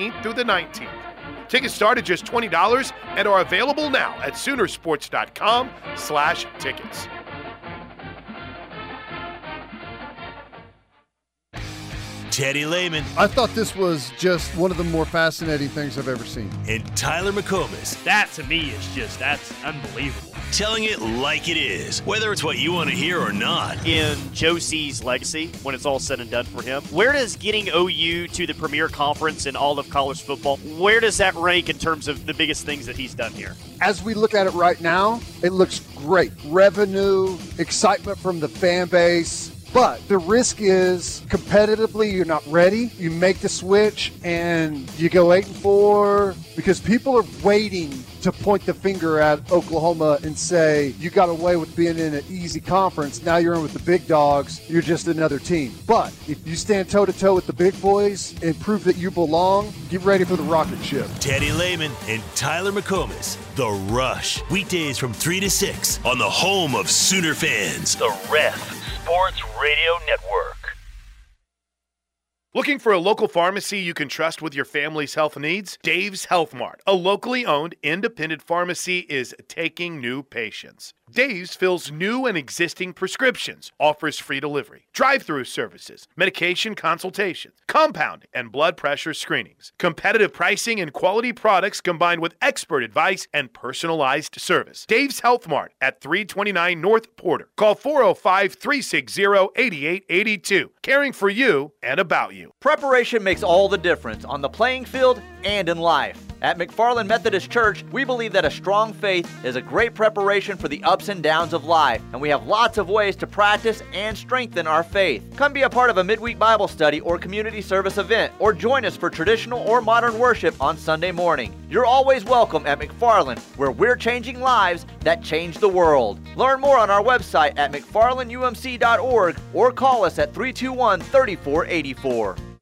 18th through the 19th. Tickets start at just $20 and are available now at Soonersports.com slash tickets. Teddy Lehman I thought this was just one of the more fascinating things I've ever seen. and Tyler McComas That to me is just that's unbelievable. telling it like it is, whether it's what you want to hear or not. In Joe C's legacy, when it's all said and done for him, where does getting OU to the premier conference in all of college football, where does that rank in terms of the biggest things that he's done here? As we look at it right now, it looks great. Revenue, excitement from the fan base. But the risk is competitively, you're not ready. You make the switch and you go eight and four because people are waiting to point the finger at Oklahoma and say, you got away with being in an easy conference. Now you're in with the big dogs. You're just another team. But if you stand toe to toe with the big boys and prove that you belong, get ready for the rocket ship. Teddy Lehman and Tyler McComas, The Rush. Weekdays from 3 to 6 on the home of Sooner fans, The Ref Sports Radio Network. Looking for a local pharmacy you can trust with your family's health needs? Dave's Health Mart, a locally owned independent pharmacy, is taking new patients. Dave's fills new and existing prescriptions, offers free delivery, drive through services, medication consultations, compound and blood pressure screenings, competitive pricing, and quality products combined with expert advice and personalized service. Dave's Health Mart at 329 North Porter. Call 405 360 8882. Caring for you and about you. Preparation makes all the difference on the playing field and in life. At McFarland Methodist Church, we believe that a strong faith is a great preparation for the ups and downs of life, and we have lots of ways to practice and strengthen our faith. Come be a part of a midweek Bible study or community service event, or join us for traditional or modern worship on Sunday morning. You're always welcome at McFarland, where we're changing lives that change the world. Learn more on our website at mcfarlandumc.org or call us at 321 3484.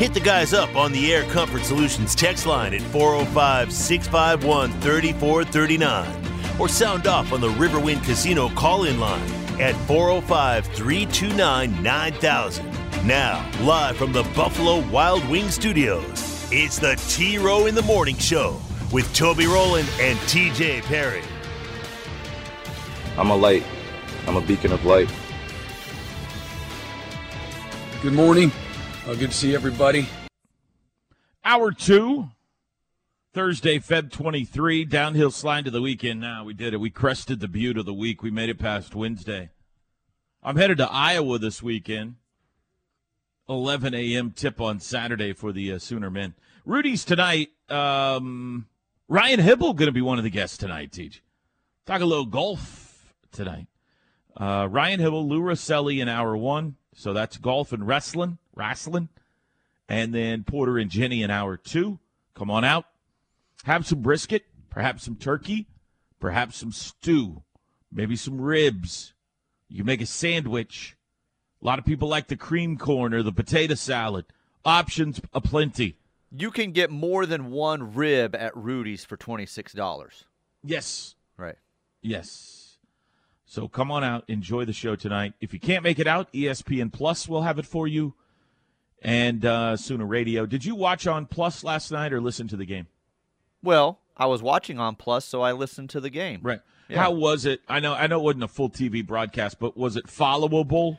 Hit the guys up on the Air Comfort Solutions text line at 405 651 3439 or sound off on the Riverwind Casino call in line at 405 329 9000. Now, live from the Buffalo Wild Wing Studios, it's the T Row in the Morning Show with Toby Rowland and TJ Perry. I'm a light. I'm a beacon of light. Good morning. Uh, good to see everybody. Hour two, Thursday, Feb 23, downhill slide to the weekend now. We did it. We crested the butte of the week. We made it past Wednesday. I'm headed to Iowa this weekend. 11 a.m. tip on Saturday for the uh, Sooner men. Rudy's tonight. Um, Ryan Hybl going to be one of the guests tonight, Teach. Talk a little golf tonight. Uh, Ryan Hybl, Lou Rosselli in hour one. So that's golf and wrestling, wrestling. And then Porter and Jenny in hour two. Come on out. Have some brisket, perhaps some turkey, perhaps some stew, maybe some ribs. You can make a sandwich. A lot of people like the cream corn or the potato salad. Options aplenty. You can get more than one rib at Rudy's for $26. Yes. Right. Yes. So come on out, enjoy the show tonight. If you can't make it out, ESPN Plus will have it for you, and uh, Sooner Radio. Did you watch on Plus last night or listen to the game? Well, I was watching on Plus, so I listened to the game. Right. Yeah. How was it? I know. I know it wasn't a full TV broadcast, but was it followable?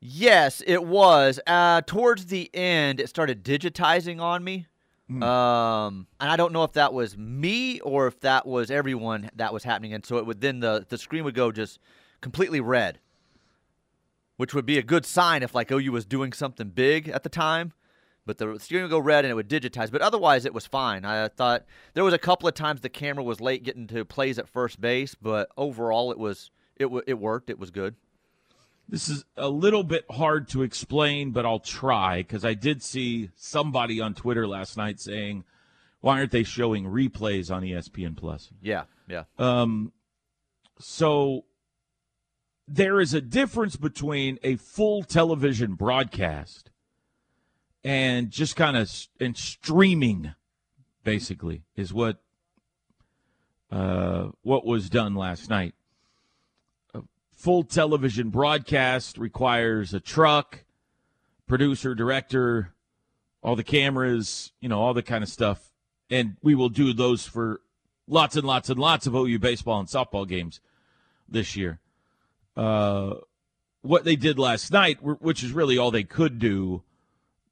Yes, it was. Uh, towards the end, it started digitizing on me. Um, and I don't know if that was me or if that was everyone that was happening. And so it would then the, the screen would go just completely red, which would be a good sign if like OU was doing something big at the time. But the screen would go red and it would digitize. But otherwise, it was fine. I thought there was a couple of times the camera was late getting to plays at first base, but overall, it was it w- it worked. It was good. This is a little bit hard to explain, but I'll try because I did see somebody on Twitter last night saying Why aren't they showing replays on ESPN Plus? Yeah, yeah. Um, so there is a difference between a full television broadcast and just kind of and streaming, basically, is what uh, what was done last night. A full television broadcast requires a truck, producer, director, all the cameras, you know, all the kind of stuff. And we will do those for lots and lots and lots of OU baseball and softball games this year. Uh, what they did last night, which is really all they could do,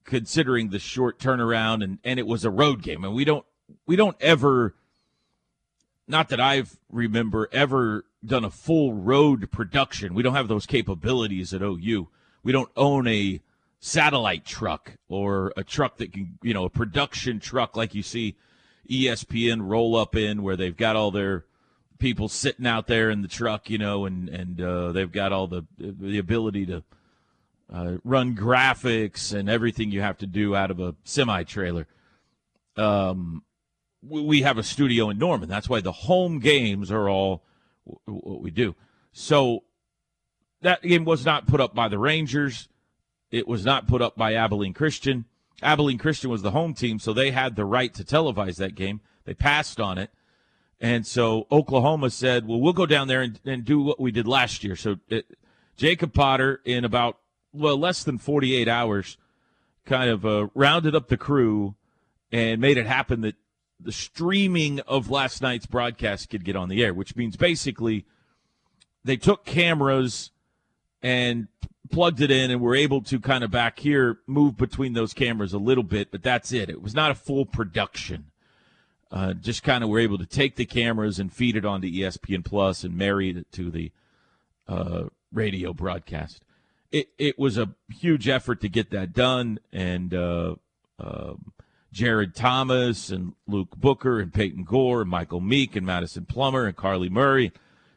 considering the short turnaround, and, and it was a road game, and we don't we don't ever, not that I've remember ever done a full road production. We don't have those capabilities at OU. We don't own a satellite truck or a truck that can, you know, a production truck like you see ESPN roll up in where they've got all their people sitting out there in the truck, you know, and and uh, they've got all the the ability to uh, run graphics and everything you have to do out of a semi trailer. Um, we have a studio in Norman. That's why the home games are all what we do. So that game was not put up by the Rangers. It was not put up by Abilene Christian. Abilene Christian was the home team, so they had the right to televise that game. They passed on it. And so Oklahoma said, well, we'll go down there and, and do what we did last year. So it, Jacob Potter, in about, well, less than 48 hours, kind of uh, rounded up the crew and made it happen that the streaming of last night's broadcast could get on the air, which means basically they took cameras and plugged it in and were able to kind of back here move between those cameras a little bit, but that's it. It was not a full production. Uh, just kind of were able to take the cameras and feed it onto ESPN Plus and marry it to the uh, radio broadcast. It it was a huge effort to get that done, and uh, um, Jared Thomas and Luke Booker and Peyton Gore and Michael Meek and Madison Plummer and Carly Murray,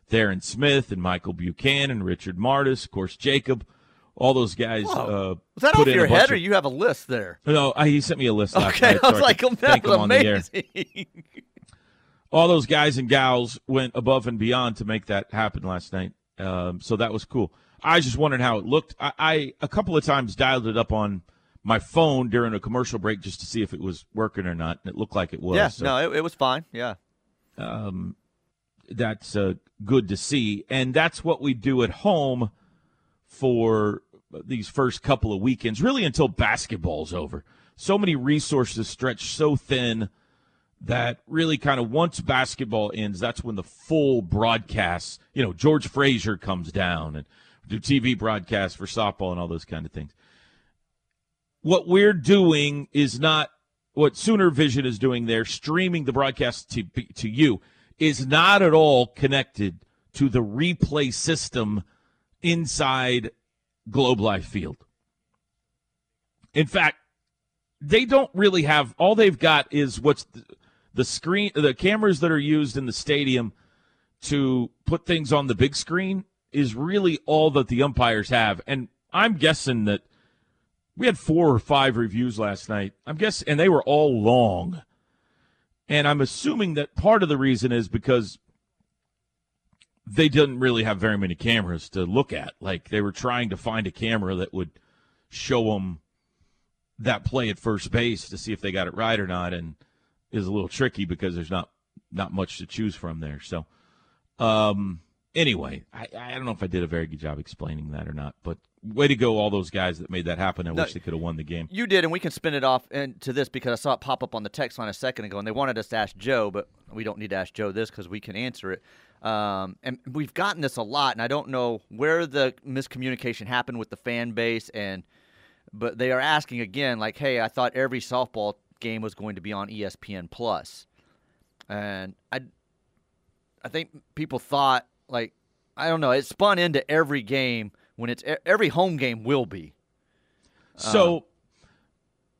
Theron Smith and Michael Buchanan, Richard Martis, of course Jacob all those guys. Uh, was that off your head, or you have a list there? No, I, he sent me a list. Okay, I was like, oh, that was amazing. all those guys and gals went above and beyond to make that happen last night. Um, so that was cool. I just wondered how it looked. I, I a couple of times dialed it up on my phone during a commercial break just to see if it was working or not, and it looked like it was. Yeah, so, no, it, it, was fine. Yeah. Um, that's uh, good to see, and that's what we do at home for these first couple of weekends, really until basketball's over. So many resources stretch so thin that really kind of once basketball ends, that's when the full broadcasts, you know, George Frazier comes down and do TV broadcasts for softball and all those kind of things. What we're doing is not what Sooner Vision is doing there, streaming the broadcast to, to you, is not at all connected to the replay system inside Globe Life Field. In fact, they don't really have all they've got is what's the, the screen the cameras that are used in the stadium to put things on the big screen is really all that the umpires have. And I'm guessing that we had four or five reviews last night. I'm guessing and they were all long. And I'm assuming that part of the reason is because they didn't really have very many cameras to look at. Like they were trying to find a camera that would show them that play at first base to see if they got it right or not, and is a little tricky because there's not not much to choose from there. So, um, anyway, I, I don't know if I did a very good job explaining that or not, but way to go, all those guys that made that happen. I no, wish they could have won the game. You did, and we can spin it off into this because I saw it pop up on the text line a second ago, and they wanted us to ask Joe, but we don't need to ask Joe this because we can answer it. Um, and we've gotten this a lot, and I don't know where the miscommunication happened with the fan base. And but they are asking again, like, "Hey, I thought every softball game was going to be on ESPN Plus," and I, I think people thought like, I don't know, it spun into every game when it's every home game will be. So, uh,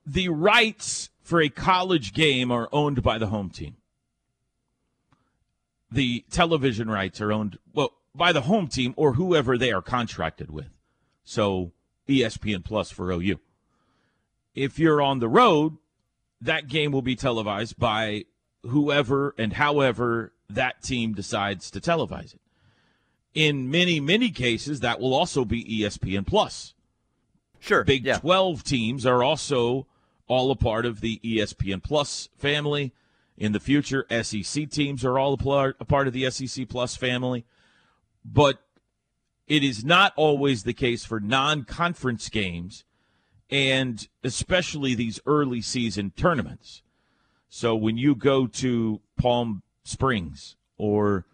the rights for a college game are owned by the home team the television rights are owned well by the home team or whoever they are contracted with. So ESPN Plus for OU. If you're on the road, that game will be televised by whoever and however that team decides to televise it. In many, many cases, that will also be ESPN Plus. Sure. Big yeah. 12 teams are also all a part of the ESPN Plus family. In the future, SEC teams are all a part, of the SEC Plus family. But it is not always the case for non conference games and especially these early season tournaments. So when you go to Palm Springs or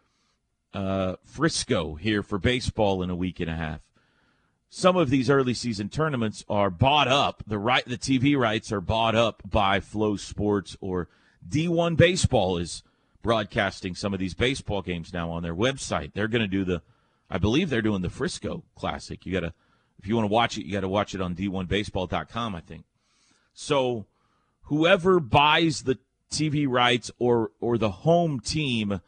uh, Frisco here for baseball in a week and a half, some of these early season tournaments are bought up. The right, the TV rights are bought up by FloSports or D1 Baseball is broadcasting some of these baseball games now on their website. They're going to do the, I believe they're doing the Frisco Classic. You got to, if you want to watch it, you got to watch it on D1Baseball.com. I think. So, whoever buys the TV rights or or the home team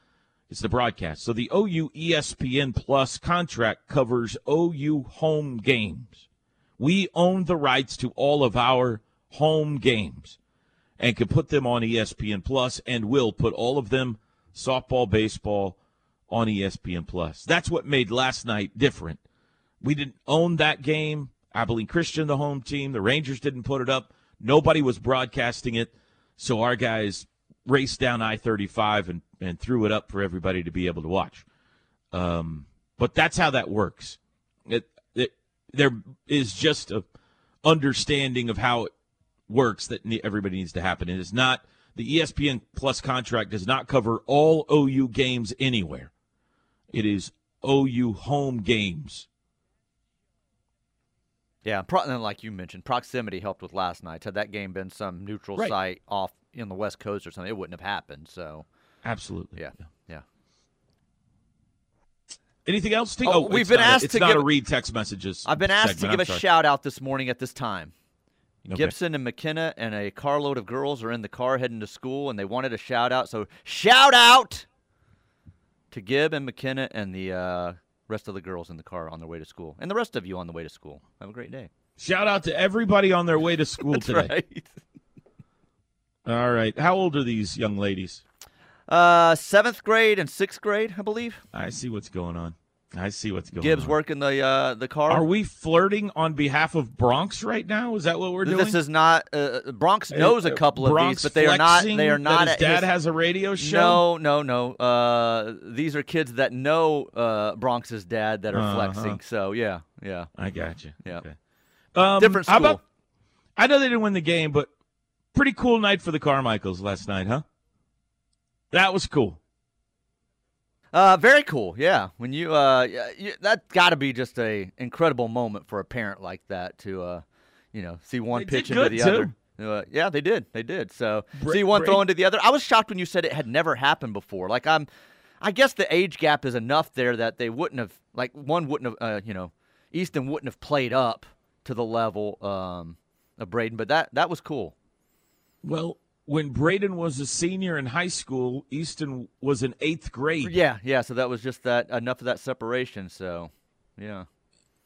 is the broadcast. So the OU ESPN Plus contract covers OU home games. We own the rights to all of our home games and can put them on ESPN Plus and will put all of them softball, baseball on ESPN Plus. That's what made last night different. We didn't own that game. Abilene Christian, the home team, the Rangers didn't put it up. Nobody was broadcasting it. So our guys raced down I 35 and, and threw it up for everybody to be able to watch. Um, but that's how that works. It, it, there is just a understanding of how it works that everybody needs to happen. It is not the ESPN Plus contract does not cover all OU games anywhere. It is OU home games. Yeah, pro- like you mentioned, proximity helped with last night. Had that game been some neutral right. site off in the West Coast or something, it wouldn't have happened. So, absolutely, yeah, yeah. Anything else? Oh, oh, we've been asked a, to not give, a read text messages. I've been asked segment. to give I'm a sorry. shout out this morning at this time. Okay. Gibson and McKenna and a carload of girls are in the car heading to school, and they wanted a shout out. So shout out to Gib and McKenna and the uh, rest of the girls in the car on their way to school, and the rest of you on the way to school. Have a great day. Shout out to everybody on their way to school today. Right. All right. How old are these young ladies? Uh, seventh grade and sixth grade, I believe. I see what's going on. I see what's going Gibbs on. Gibbs working the uh, the car. Are we flirting on behalf of Bronx right now? Is that what we're doing? This is not uh, Bronx knows a couple of Bronx these, but they are not. They are not. His dad his- has a radio show. No, no, no. Uh, these are kids that know uh, Bronx's dad that are Uh-huh. flexing. So yeah, yeah. I got you. Yeah. Okay. Um, Different How school. about, I know they didn't win the game, but pretty cool night for the Carmichaels last night, huh? That was cool. Uh, very cool. Yeah, when you uh, you, that got to be just a incredible moment for a parent like that to uh, you know, see one They pitch into the too. other. Uh, yeah, they did. They did. So see one throw into the other. I was shocked when you said it had never happened before. Like I'm, I guess the age gap is enough there that they wouldn't have like one wouldn't have uh, you know, Easton wouldn't have played up to the level um, of Braden, but that that was cool. Well, when Braden was a senior in high school, Easton was in eighth grade. Yeah, yeah. So that was just that enough of that separation. So, yeah.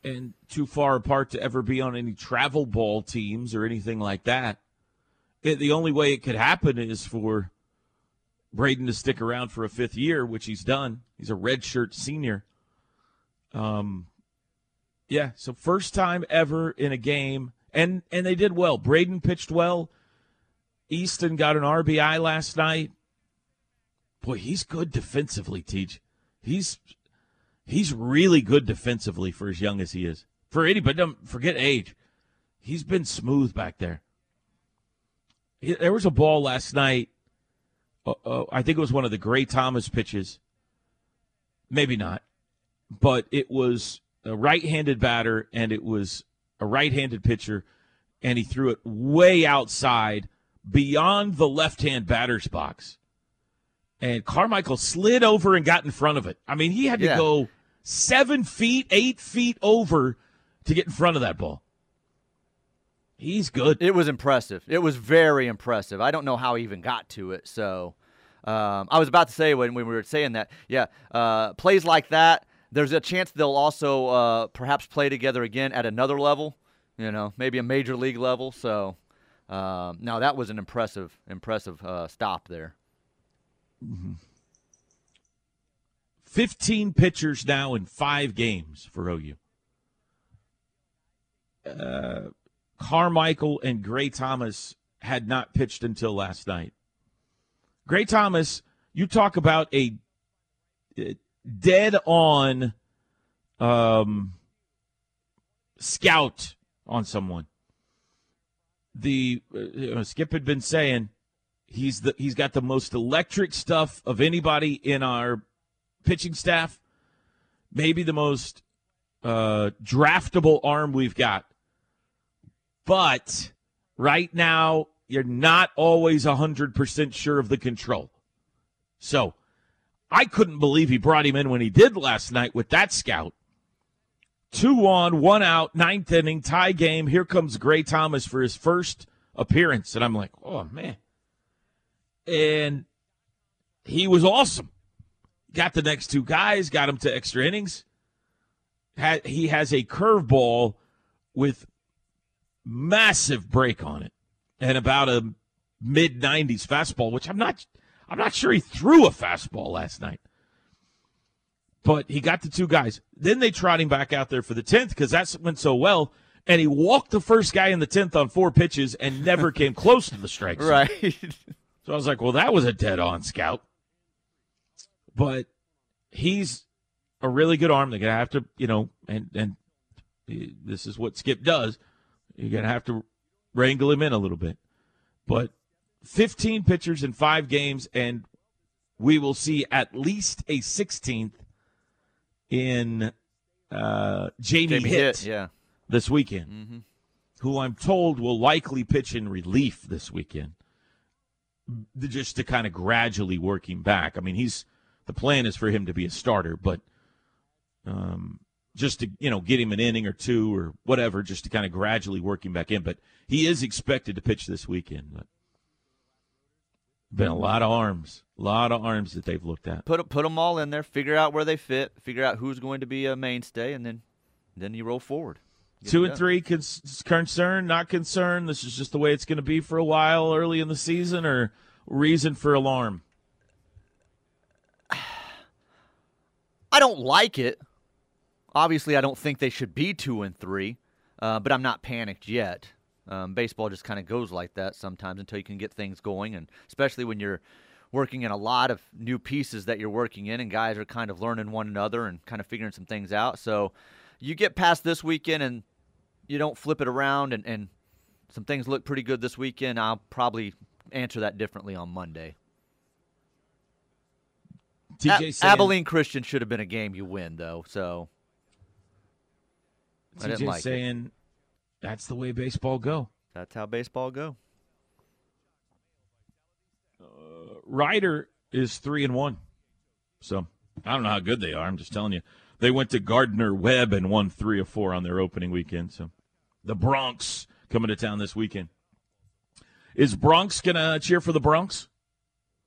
and too far apart to ever be on any travel ball teams or anything like that. It, the only way it could happen is for Braden to stick around for a fifth year, which he's done. He's a redshirt senior. Um, yeah. So first time ever in a game, and and they did well. Braden pitched well. Easton got an RBI last night. Boy, he's good defensively, Teach. He's he's really good defensively for as young as he is. For anybody, don't forget age. He's been smooth back there. There was a ball last night. Uh, uh, I think it was one of the Gray Thomas pitches. Maybe not, but it was a right-handed batter, and it was a right-handed pitcher, and he threw it way outside, beyond the left-hand batter's box. And Carmichael slid over and got in front of it. I mean, he had to Yeah. go seven feet, eight feet over to get in front of that ball. He's good. It was impressive. It was very impressive. I don't know how he even got to it. So um, I was about to say when, when we were saying that, yeah, uh, plays like that, there's a chance they'll also uh, perhaps play together again at another level, you know, maybe a major league level. So Um, now that was an impressive, impressive uh, stop there. Mm-hmm. 15 pitchers now in five games for OU. Uh, Carmichael and Gray Thomas had not pitched until last night. Gray Thomas, you talk about a dead on um, scout on someone. The uh, Skip had been saying he's the he's got the most electric stuff of anybody in our pitching staff. Maybe the most uh, draftable arm we've got. But right now, you're not always 100% sure of the control. So I couldn't believe he brought him in when he did last night with that scout. Two on, one out, ninth inning, tie game. Here comes Gray Thomas for his first appearance. And I'm like, oh, man. And he was awesome. Got the next two guys, got him to extra innings. He has a curveball with massive break on it and about a mid 90s fastball, which I'm not I'm not sure he threw a fastball last night. But he got the two guys. Then they trot him back out there for the 10th because that went so well. And he walked the first guy in the 10th on four pitches and never came close to the strike zone. Right. so I was like, well, that was a dead on scout. But he's a really good arm. They're going to have to, you know, and, and this is what Skip does. You're going to have to wrangle him in a little bit. But 15 pitchers in five games, and we will see at least a 16th in uh, Jamie, Jamie Hitt, Hitt, yeah. this weekend, Mm-hmm. who I'm told will likely pitch in relief this weekend, just to kind of gradually work him back. I mean, he's the plan is for him to be a starter, but um, just to you know get him an inning or two or whatever, just to kind of gradually work him back in. But he is expected to pitch this weekend. But been a lot of arms, a lot of arms that they've looked at. Put put them all in there. Figure out where they fit. Figure out who's going to be a mainstay, and then then you roll forward. Get Two and done. three, cons- concerned, not concern. This is just the way it's going to be for a while early in the season, or reason for alarm. I don't like it. Obviously, I don't think they should be two and three, uh, but I'm not panicked yet. Um, baseball just kind of goes like that sometimes until you can get things going, and especially when you're working in a lot of new pieces that you're working in, and guys are kind of learning one another and kind of figuring some things out. So you get past this weekend and you don't flip it around, and, and some things look pretty good this weekend. I'll probably answer that differently on Monday. TJ saying, Abilene Christian should have been a game you win, though. So I didn't TJ like it. saying that's the way baseball go. that's how baseball go. Uh, Rider is three and one, so I don't know how good they are. I'm just telling you, they went to Gardner Webb and won three of four on their opening weekend. So the Broncs coming to town this weekend. Is Bronx gonna cheer for the Broncs?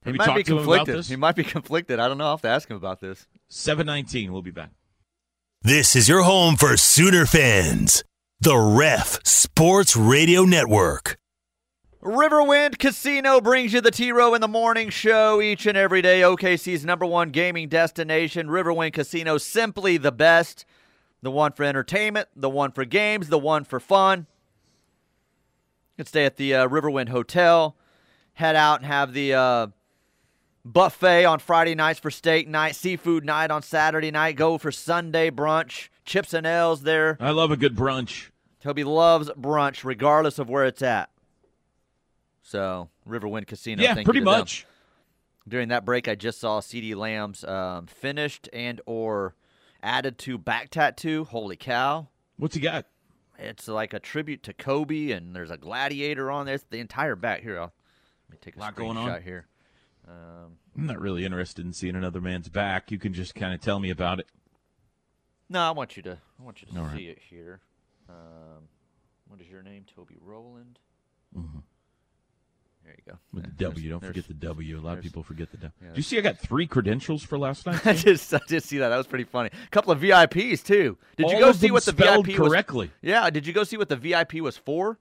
Have he might be to him about conflicted. this? He might be conflicted. I don't know. I'll have to ask him about this. Seven nineteen. We'll be back. This is your home for Sooner fans. The Ref Sports Radio Network. Riverwind Casino brings you the T Row in the Morning Show each and every day. OKC's number one gaming destination. Riverwind Casino, simply the best. The one for entertainment, the one for games, the one for fun. You can stay at the uh, Riverwind Hotel, head out and have the uh, buffet on Friday nights for steak night, seafood night on Saturday night, go for Sunday brunch, chips and ales there. I love a good brunch. Toby loves brunch regardless of where it's at. So, Riverwind Casino. yeah, pretty to them. much. During that break, I just saw CeeDee Lamb's um, finished and or added to back tattoo. Holy cow! What's he got? It's like a tribute to Kobe, and there's a gladiator on there. It's the entire back here. I'll, let me take a Lot screenshot going on. here. Um, I'm not really interested in seeing another man's back. You can just kind of tell me about it. no, I want you to. I want you to All right. see it here. Um, what is your name? Toby Rowland. Mhm. There you go. With the W, don't forget the W. A lot of people forget the W. yeah, Do you see I got three credentials for last night? I just I just see that. That was pretty funny. A couple of VIPs too. Did you go see what the VIP was? correctly. Yeah. Did you go see what the VIP was for?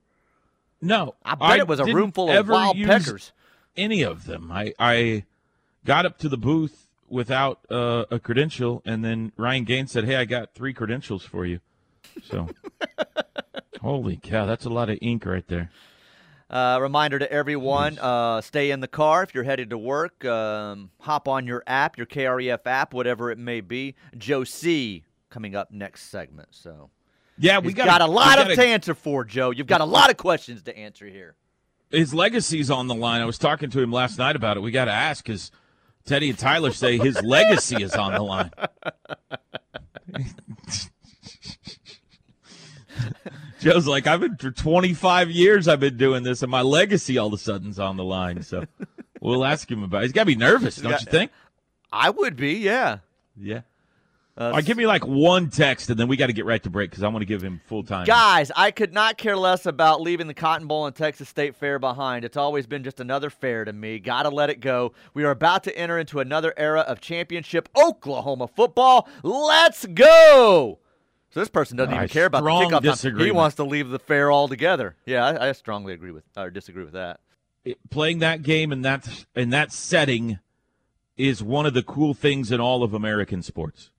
No, I bet it was a room full of wild peckers. Any of them? I I got up to the booth without uh, a credential, and then Ryan Gaines said, "Hey, I got three credentials for you." So, holy cow, that's a lot of ink right there. Uh, reminder to everyone: uh, stay in the car if you're headed to work. Um, hop on your app, your KREF app, whatever it may be. Joe C coming up next segment. So Yeah, we got got a lot of gotta- to answer for, Joe. You've got a lot of questions to answer here. his legacy's on the line. I was talking to him last night about it. We got to ask because Teddy and Tyler say his legacy is on the line. Joe's like, I've been for 25 years. I've been doing this, and my legacy all of a sudden's on the line. So we'll ask him about. it. He's got to be nervous, don't you think? I would be, yeah. Yeah. Uh, right, give me like one text, and then we got to get right to break because I want to give him full time. Guys, I could not care less about leaving the Cotton Bowl and Texas State Fair behind. It's always been just another fair to me. Gotta let it go. We are about to enter into another era of championship Oklahoma football. Let's go! So this person doesn't I even care about the kickoff time. He wants to leave the fair altogether. Yeah, I, I strongly agree with or disagree with that. playing that game in that in that setting is one of the cool things in all of American sports.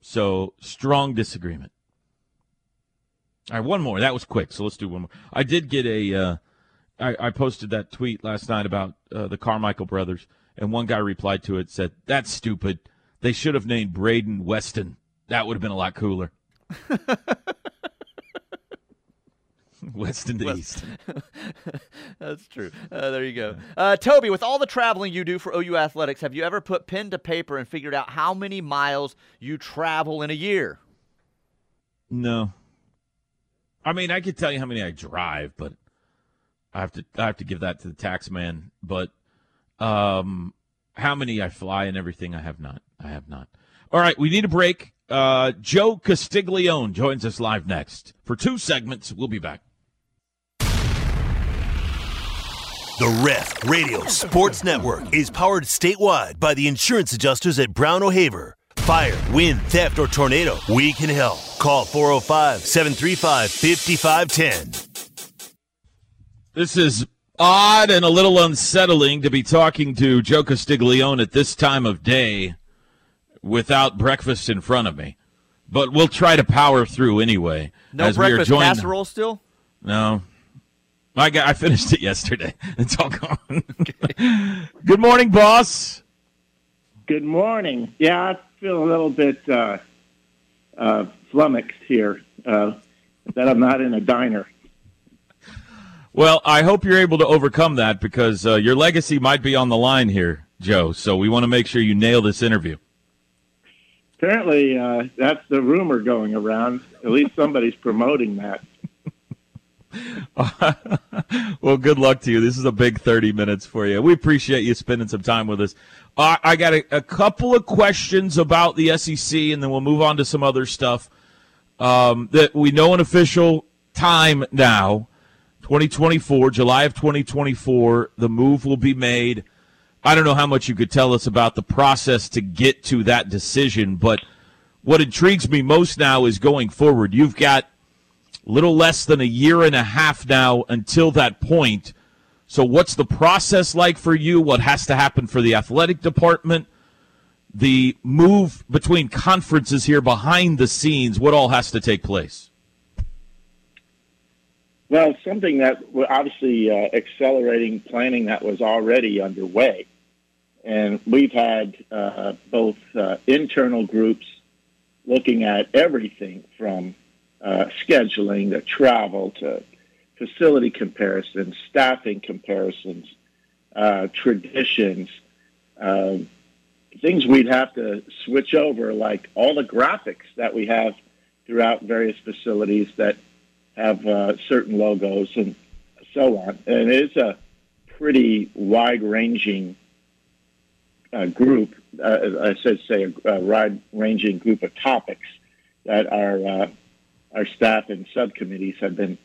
So strong disagreement. All right, one more. That was quick, so let's do one more. I did get a. Uh, I, I posted that tweet last night about uh, the Carmichael brothers, and one guy replied to it said, "That's stupid. They should have named Braden Weston. That would have been a lot cooler." Weston to East. That's true. Uh, there you go. Uh, Toby, with all the traveling you do for OU Athletics, have you ever put pen to paper and figured out how many miles you travel in a year? No. I mean, I could tell you how many I drive, but I have to I have to give that to the tax man. But um, how many I fly and everything, I have not. I have not. All right, we need a break. Uh, Joe Castiglione joins us live next for two segments. We'll be back. The Ref Radio Sports Network is powered statewide by the insurance adjusters at Brown O'Haver. Fire, wind, theft, or tornado, we can help. Call 405 735 5510. This is odd and a little unsettling to be talking to Joe Castiglione at this time of day without breakfast in front of me. But we'll try to power through anyway. No as we breakfast joined- casserole still? No. I got, I finished it yesterday. It's all gone. Good morning, boss. Good morning. Yeah, I feel a little bit uh, uh, flummoxed here uh, that I'm not in a diner. Well, I hope you're able to overcome that because uh, your legacy might be on the line here, Joe. So we want to make sure you nail this interview. Apparently, uh, that's the rumor going around. At least somebody's promoting that. well, good luck to you. This is a big 30 minutes for you. We appreciate you spending some time with us. Uh, I got a, a couple of questions about the SEC, and then we'll move on to some other stuff. Um, that we know an official time now, 2024, July of 2024. The move will be made. I don't know how much you could tell us about the process to get to that decision, but what intrigues me most now is going forward. You've got little less than a year and a half now until that point. So, what's the process like for you? What has to happen for the athletic department? The move between conferences here behind the scenes, what all has to take place? Well, something that obviously uh, accelerating planning that was already underway. And we've had uh, both uh, internal groups looking at everything from uh, scheduling to travel to facility comparisons, staffing comparisons, uh, traditions, um, things we'd have to switch over, like all the graphics that we have throughout various facilities that have uh, certain logos and so on. And it is a pretty wide-ranging uh, group. I should say a, a wide-ranging group of topics that our uh, our staff and subcommittees have been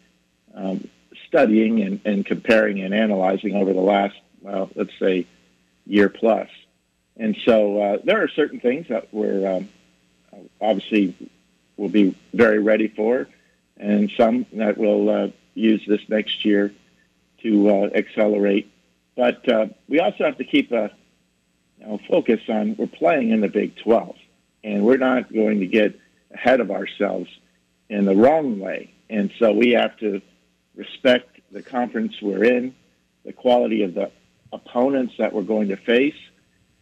um, studying and, and comparing and analyzing over the last, well, let's say, year plus. And so uh, there are certain things that we're um, obviously will be very ready for, and some that we'll uh, use this next year to uh, accelerate. But uh, we also have to keep a know, focus on we're playing in the Big 12, and we're not going to get ahead of ourselves in the wrong way. And so we have to respect the conference we're in, the quality of the opponents that we're going to face.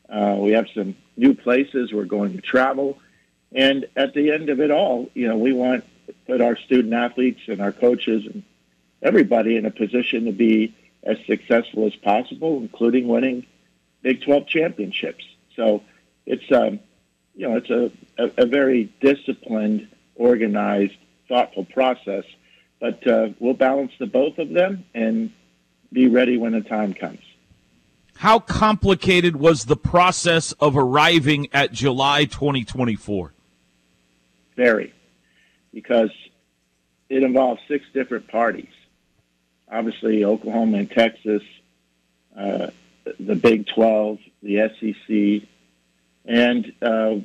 Uh, we have some new places we're going to travel. And at the end of it all, you know, we want to put our student athletes and our coaches and everybody in a position to be as successful as possible, including winning Big 12 championships. So it's, um, you know, it's a, a, a very disciplined, organized, thoughtful process. But uh, we'll balance the both of them and be ready when the time comes. How complicated was the process of arriving at July 2024? Very, because it involves six different parties. Obviously, Oklahoma and Texas, uh, the Big 12, the SEC. And uh,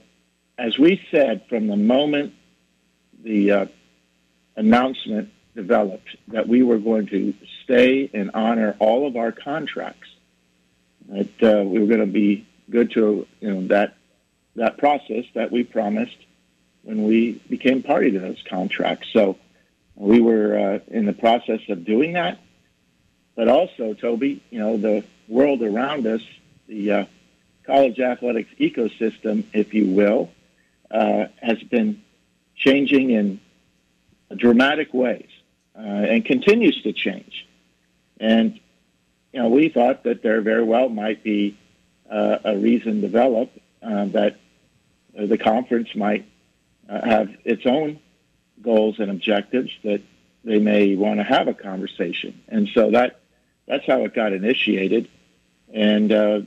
as we said, from the moment the uh, announcement developed that we were going to stay and honor all of our contracts, that uh, we were going to be good to you know that that process that we promised when we became party to those contracts. So we were uh, in the process of doing that, but also, Toby, you know, the world around us, the uh, college athletics ecosystem, if you will, uh, has been changing in dramatic ways uh, and continues to change. And you know, we thought that there very well might be uh, a reason developed uh, that the conference might uh, have its own goals and objectives that they may want to have a conversation. And so that that's how it got initiated. And uh,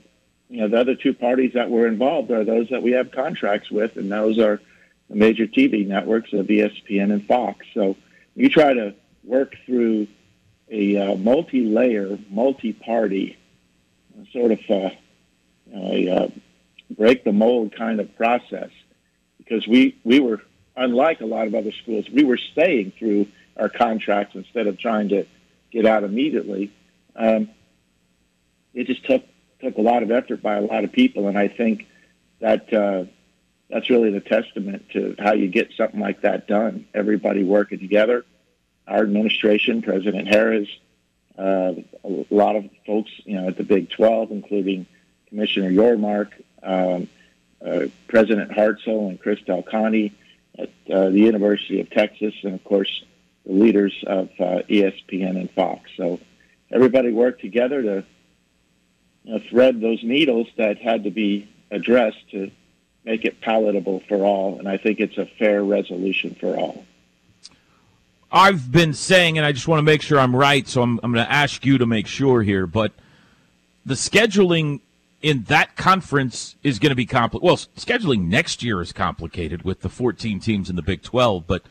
you know, the other two parties that were involved are those that we have contracts with, and those are the major TV networks of ESPN and Fox. So you try to work through a uh, multi-layer, multi-party sort of uh, a uh, break the mold kind of process because we we were unlike a lot of other schools, we were staying through our contracts instead of trying to get out immediately. Um, it just took took a lot of effort by a lot of people, and I think that uh, that's really the testament to how you get something like that done. Everybody working together. Our administration, President Harroz, uh, a lot of folks, you know, at the Big 12, including Commissioner Yormark, um, uh, President Hartzell, and Chris Del Conte at uh, the University of Texas, and of course the leaders of uh, ESPN and Fox. So everybody worked together to know, thread those needles that had to be addressed to make it palatable for all. And I think it's a fair resolution for all. I've been saying, and I just want to make sure I'm right, so I'm, I'm going to ask you to make sure here, but the scheduling in that conference is going to be complicated. Well, scheduling next year is complicated with the 14 teams in the Big 12, but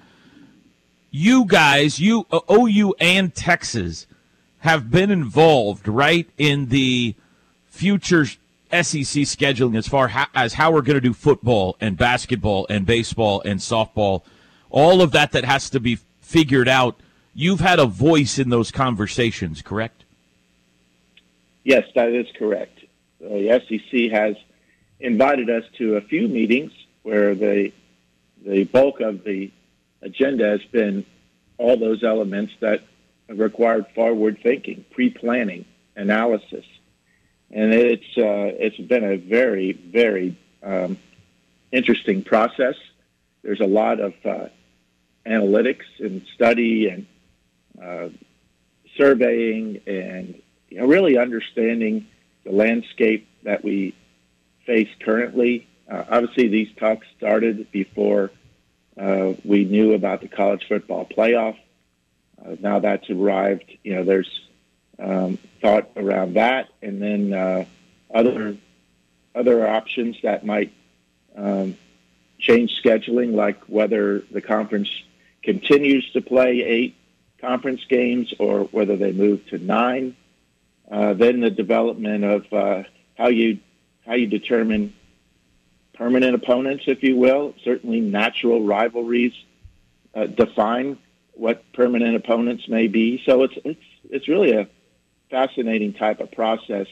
you guys, you uh, OU and Texas have been involved right in the future SEC scheduling as far as how we're going to do football and basketball and baseball and softball, all of that that has to be figured out. You've had a voice in those conversations, correct? Yes, that is correct. The SEC has invited us to a few meetings where the the bulk of the agenda has been all those elements that required forward thinking, pre-planning, analysis, and it's uh, it's been a very very um, interesting process. There's a lot of uh, analytics and study and uh, surveying and you know, really understanding the landscape that we face currently. Uh, obviously, these talks started before uh, we knew about the college football playoff. Uh, now that's arrived, you know, there's um, thought around that, and then uh, other other options that might um, change scheduling, like whether the conference continues to play eight conference games or whether they move to nine. Uh, then the development of uh, how you how you determine permanent opponents, if you will. Certainly, natural rivalries uh, define what permanent opponents may be. So it's it's it's really a fascinating type of process,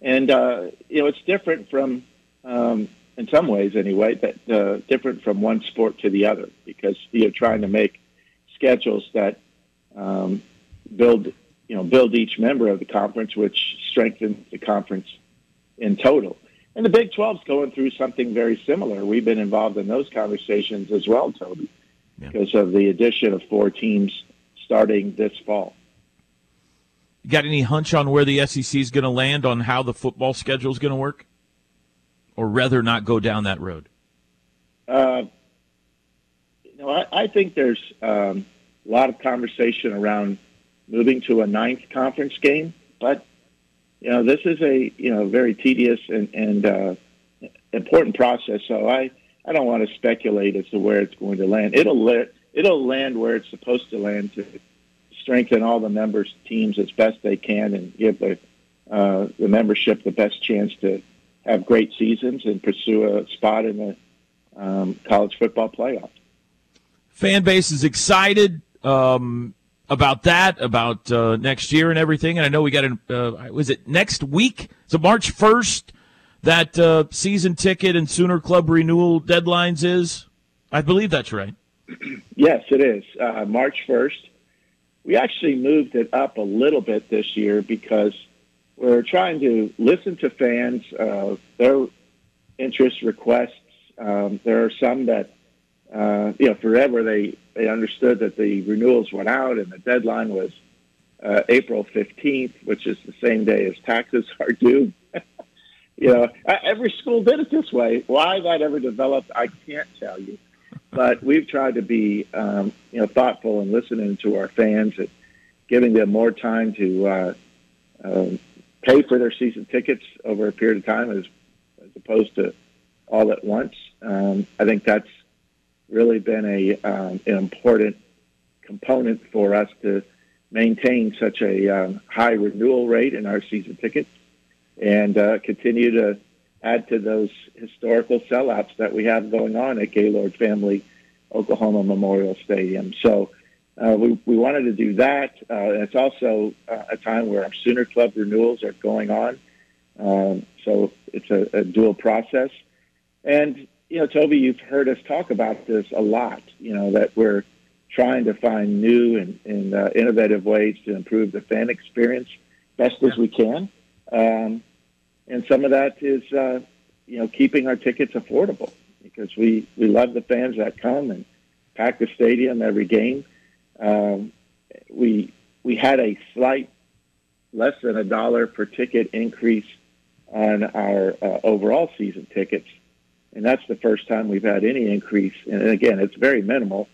and uh, you know it's different from um, in some ways anyway, that uh, different from one sport to the other because you're trying to make schedules that um, build you know build each member of the conference, which strengthens the conference in total. And the Big 12's going through something very similar. We've been involved in those conversations as well, Toby, yeah. because of the addition of four teams starting this fall. Got any hunch on where the SEC is going to land on how the football schedule is going to work? Or rather not go down that road? Uh, you know, I, I think there's um, a lot of conversation around moving to a ninth conference game, but you know, this is a you know very tedious and, and uh, important process. So I, I don't want to speculate as to where it's going to land. It'll let, it'll land where it's supposed to land to strengthen all the members' teams as best they can and give the uh, the membership the best chance to have great seasons and pursue a spot in the um, college football playoff. Fan base is excited. Um, about that, about uh, next year and everything. And I know we got an, uh, was it next week? So March 1st, that uh, season ticket and Sooner Club renewal deadlines is? I believe that's right. Yes, it is. Uh, March 1st. We actually moved it up a little bit this year because we're trying to listen to fans, uh, their interest requests. Um, there are some that uh, you know, forever they, they understood that the renewals went out and the deadline was uh, April 15th, which is the same day as taxes are due. you know, every school did it this way. Why that ever developed, I can't tell you. But we've tried to be, um, you know, thoughtful and listening to our fans and giving them more time to uh, uh, pay for their season tickets over a period of time as, as opposed to all at once. Um, I think that's really been a um, an important component for us to maintain such a um, high renewal rate in our season tickets and uh, continue to add to those historical sellouts that we have going on at Gaylord Family Oklahoma Memorial Stadium. So uh, we, we wanted to do that. Uh, it's also uh, a time where our Sooner Club renewals are going on. Um, so it's a, a dual process. And you know, Toby, you've heard us talk about this a lot. You know that we're trying to find new and, and uh, innovative ways to improve the fan experience best as we can, um, and some of that is uh, you know keeping our tickets affordable because we we love the fans that come and pack the stadium every game. Um, we we had a slight less than a dollar per ticket increase on our uh, overall season tickets and that's the first time we've had any increase. And again, it's very minimal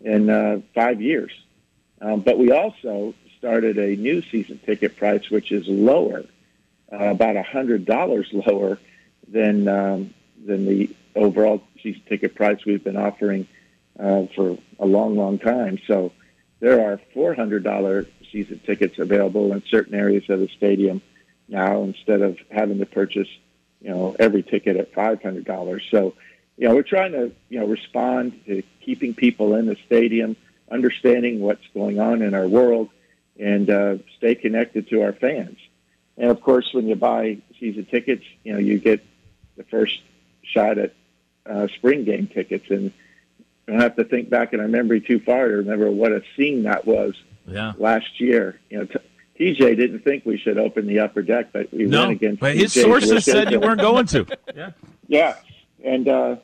in uh, five years. Um, but we also started a new season ticket price, which is lower, uh, about hundred dollars lower than um, than the overall season ticket price we've been offering uh, for a long, long time. So there are four hundred dollar season tickets available in certain areas of the stadium now, instead of having to purchase you know, every ticket at $500. So, you know, we're trying to, you know, respond to keeping people in the stadium, understanding what's going on in our world, and uh, stay connected to our fans. And of course, when you buy season tickets, you know, you get the first shot at uh, spring game tickets. And I don't have to think back in our memory too far to remember what a scene that was yeah. last year. You know, t- TJ didn't think we should open the upper deck, but we no, went against. But his sources said you weren't going to. yeah. Yeah, and uh,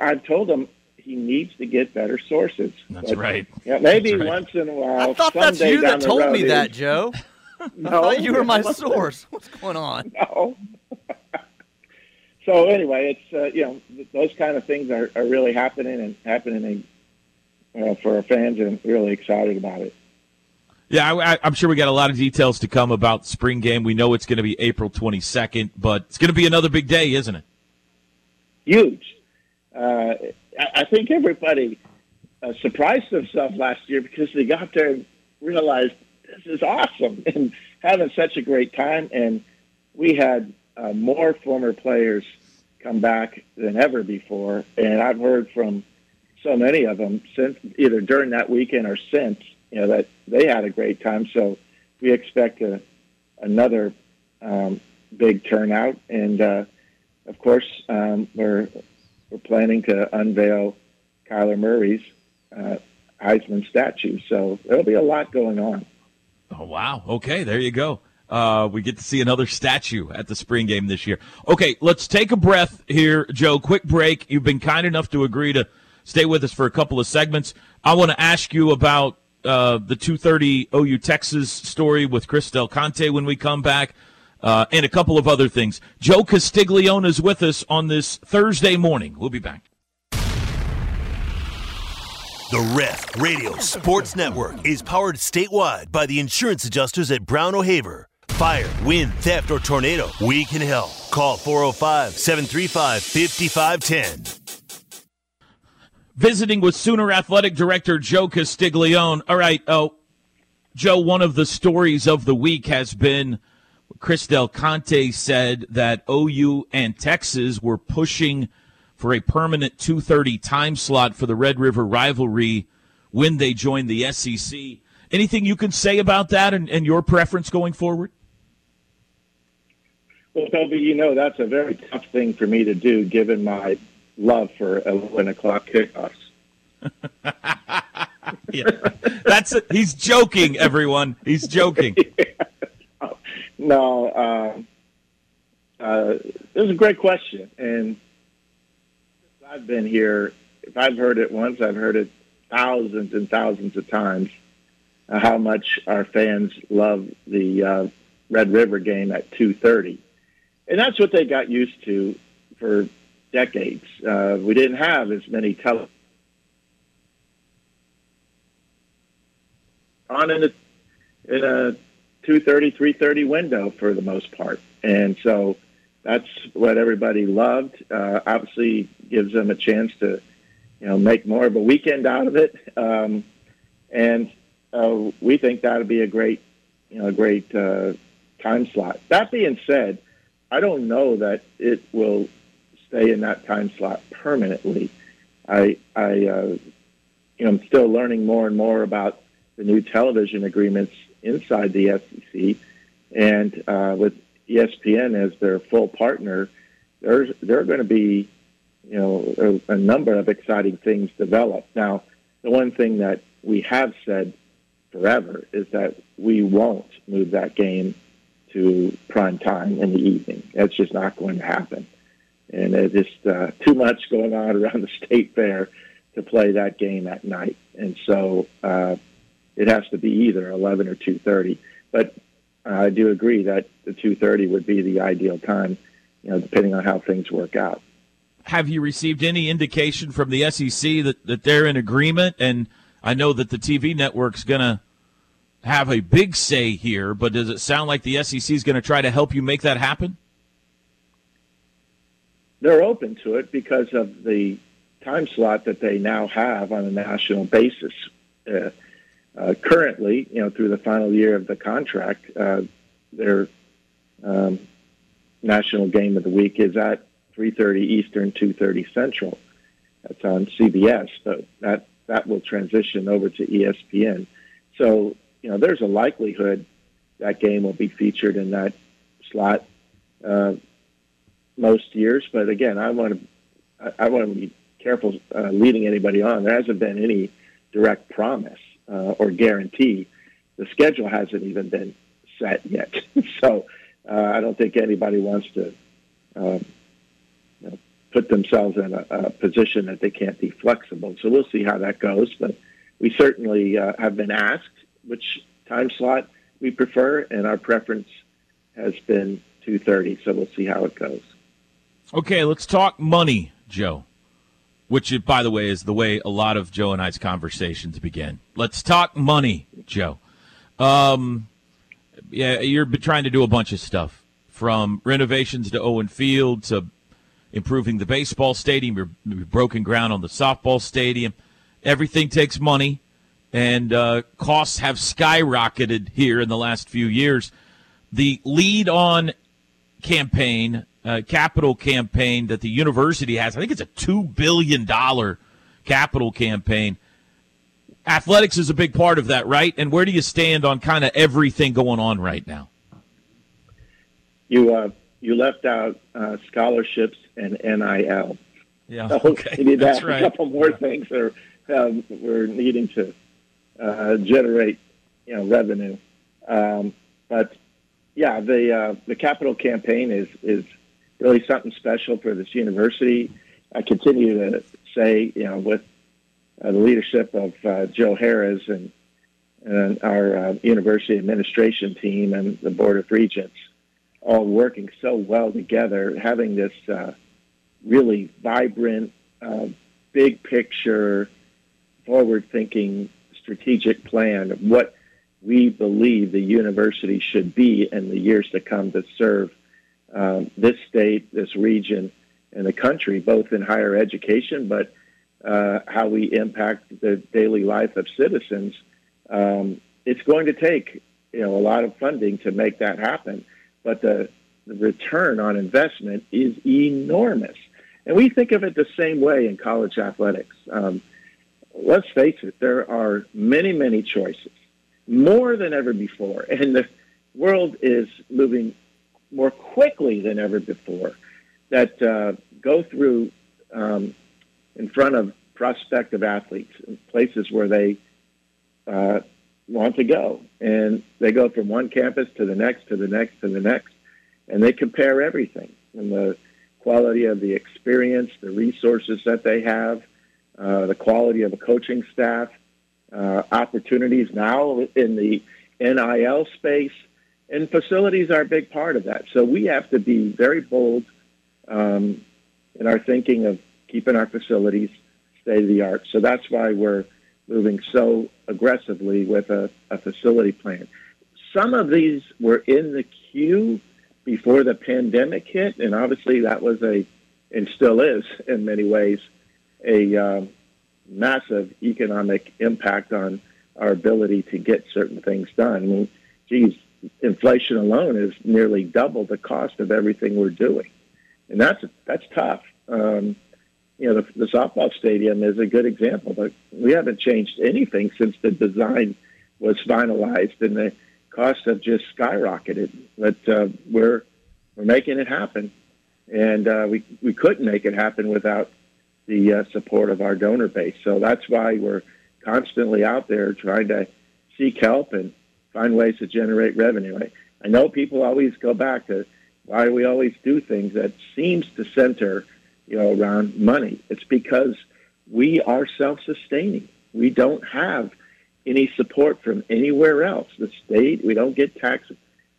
I've told him he needs to get better sources. That's but, right. Yeah, maybe that's right. once in a while. I thought that's you that told me that, Joe. No, I thought you were my source. What's going on? No. so anyway, it's uh, you know those kind of things are, are really happening and happening uh, for our fans, and really excited about it. Yeah, I, am sure we got a lot of details to come about spring game. We know it's going to be April 22nd, but it's going to be another big day, isn't it? Huge. Uh, I think everybody uh, surprised themselves last year because they got there and realized this is awesome and having such a great time. And we had uh, more former players come back than ever before. And I've heard from so many of them since either during that weekend or since, you know, that they had a great time. So we expect a, another um, big turnout. And uh, of course, um, we're, we're planning to unveil Kyler Murray's uh, Heisman statue. So there'll be a lot going on. Oh, wow. Okay, there you go. Uh, we get to see another statue at the spring game this year. Okay, let's take a breath here, Joe. Quick break. You've been kind enough to agree to stay with us for a couple of segments. I want to ask you about uh, the 230 OU Texas story with Chris Del Conte when we come back, uh, and a couple of other things. Joe Castiglione is with us on this Thursday morning. We'll be back. The Ref Radio Sports Network is powered statewide by the insurance adjusters at Brown O'Haver. Fire, wind, theft, or tornado, we can help. Call 405 735 5510. Visiting with Sooner Athletic Director Joe Castiglione. All right, oh, Joe, one of the stories of the week has been Chris Del Conte said that OU and Texas were pushing for a permanent 2:30 time slot for the Red River rivalry when they join the SEC. Anything you can say about that and, and your preference going forward? Well, Toby, you know that's a very tough thing for me to do, given my love for 11 o'clock kickoffs. yeah, that's it. He's joking, everyone. He's joking. no, um, uh, it was a great question, and I've been here. If I've heard it once, I've heard it thousands and thousands of times. Uh, how much our fans love the uh, Red River game at two thirty, and that's what they got used to for decades. Uh, we didn't have as many tele on in a in a 230 330 window for the most part and so that's what everybody loved uh, obviously gives them a chance to you know make more of a weekend out of it. Um, and uh, we think that would be a great you know a great uh, time slot. That being said i don't know that it will stay in that time slot permanently. I, I, uh, you know, I'm still learning more and more about the new television agreements inside the SEC, and uh, with ESPN as their full partner, there's there are going to be, you know, a, a number of exciting things develop. Now, the one thing that we have said forever is that we won't move that game to prime time in the evening. That's just not going to happen and it's just uh, too much going on around the state fair to play that game at night. And so uh, it has to be either 11 or 2:30. But I do agree that the 2:30 would be the ideal time, you know, depending on how things work out. Have you received any indication from the SEC that, that they're in agreement? And I know that the TV network's going to have a big say here, but does it sound like the SEC is going to try to help you make that happen? they're open to it because of the time slot that they now have on a national basis. Uh, uh, currently, you know, through the final year of the contract, uh, their um, national game of the week is at 3:30 Eastern, 2:30 Central. That's on CBS, but that that will transition over to ESPN. So, you know, there's a likelihood that game will be featured in that slot uh, most years. But again, I want to I, want to be careful uh, leading anybody on. There hasn't been any direct promise uh, or guarantee. The schedule hasn't even been set yet, so uh, I don't think anybody wants to um, put themselves in a, a, position that they can't be flexible. So we'll see how that goes. But we certainly uh, have been asked which time slot we prefer, and our preference has been 2:30. So we'll see how it goes. Okay, let's talk money, Joe. Which, by the way, is the way a lot of Joe and I's conversations begin. Let's talk money, Joe. Um, yeah, you're trying to do a bunch of stuff from renovations to Owen Field to improving the baseball stadium. You're broken ground on the softball stadium. Everything takes money, and uh, costs have skyrocketed here in the last few years. The lead on campaign uh, capital campaign that the university has. I think it's a $2 billion capital campaign. Athletics is a big part of that, right? And where do you stand on kind of everything going on right now? You uh, you left out uh, scholarships and NIL. Yeah, so okay. need That's right. a couple more Yeah. things that are, um, we're needing to uh, generate, you know, revenue. Um, but yeah, the uh, the capital campaign is is really something special for this university. I continue to say, you know, with uh, the leadership of uh, Joe Harroz and and our uh, university administration team and the board of regents, all working so well together, having this uh, really vibrant, uh, big picture, forward-thinking, strategic plan of what we believe the university should be in the years to come to serve um, this state, this region, and the country, both in higher education, but uh, how we impact the daily life of citizens. Um, it's going to take you know a lot of funding to make that happen, but the, the return on investment is enormous, and we think of it the same way in college athletics. Um, let's face it, there are many, many choices, more than ever before, and the world is moving more quickly than ever before. That uh, go through um, in front of prospective athletes in places where they uh, want to go, and they go from one campus to the next, to the next, to the next, and they compare everything and the quality of the experience, the resources that they have, uh, the quality of a coaching staff, uh, opportunities now in the NIL space, and facilities are a big part of that. So we have to be very bold um, in our thinking of keeping our facilities state of the art. So that's why we're moving so aggressively with a, a facility plan. Some of these were in the queue before the pandemic hit, and obviously that was a, and still is in many ways, a um, massive economic impact on our ability to get certain things done. I mean, geez, inflation alone is nearly double the cost of everything we're doing, and that's that's tough. Um, you know, the, the softball stadium is a good example, but we haven't changed anything since the design was finalized, and the costs have just skyrocketed. But uh, we're we're making it happen, and uh, we we couldn't make it happen without the uh, support of our donor base. So that's why we're constantly out there trying to seek help and find ways to generate revenue. I, I know people always go back to why we always do things that seems to center, you know, around money. It's because we are self-sustaining. We don't have any support from anywhere else. The state, we don't get tax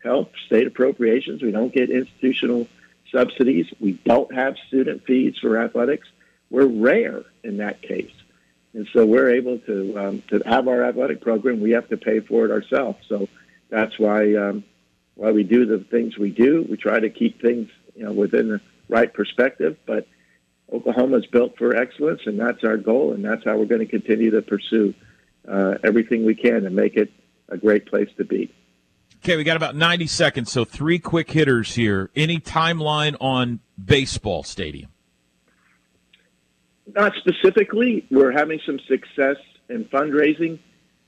help, state appropriations. We don't get institutional subsidies. We don't have student fees for athletics. We're rare in that case. And so we're able to um, to have our athletic program. We have to pay for it ourselves. So that's why um, why we do the things we do. We try to keep things you know within the right perspective. But Oklahoma is built for excellence, and that's our goal, and that's how we're going to continue to pursue uh, everything we can to make it a great place to be. Okay, we got about 90 seconds, so three quick hitters here. Any timeline on baseball stadium? Not specifically. We're having some success in fundraising.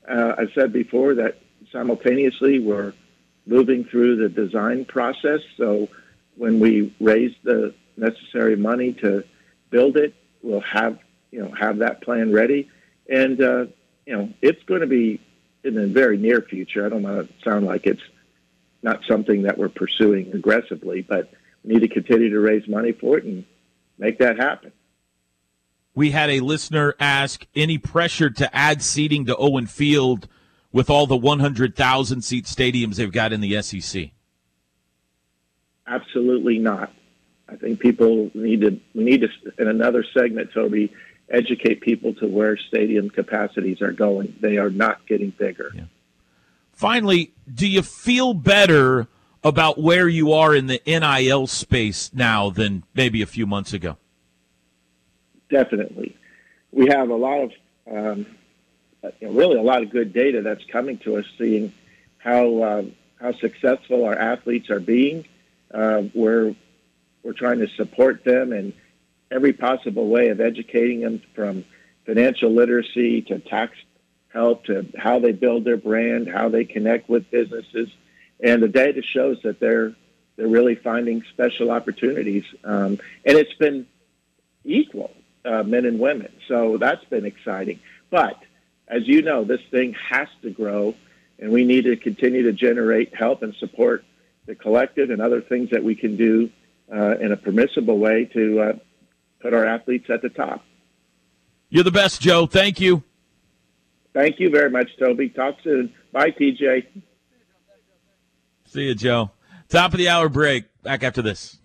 Uh, I said before that simultaneously we're moving through the design process. So when we raise the necessary money to build it, we'll have you know have that plan ready, and uh, you know it's going to be in the very near future. I don't want to sound like it's not something that we're pursuing aggressively, but we need to continue to raise money for it and make that happen. We had a listener ask any pressure to add seating to Owen Field with all the 100,000 seat stadiums they've got in the SEC. Absolutely not. I think people need to, we need to, in another segment, Toby, educate people to where stadium capacities are going. They are not getting bigger. Finally, do you feel better about where you are in the NIL space now than maybe a few months ago? Definitely. We have a lot of, um, you know, really a lot of good data that's coming to us, seeing how um, how successful our athletes are being. Uh, we're we're trying to support them in every possible way of educating them from financial literacy to tax help to how they build their brand, how they connect with businesses, and the data shows that they're they're really finding special opportunities, um, and it's been equal, uh, men and women. So that's been exciting. But as you know, this thing has to grow, and we need to continue to generate help and support the collective and other things that we can do uh, in a permissible way to uh, put our athletes at the top. You're the best, Joe. Thank you. Thank you very much, Toby. Talk soon. Bye, TJ. See you, Joe. Top of the hour break. Back after this.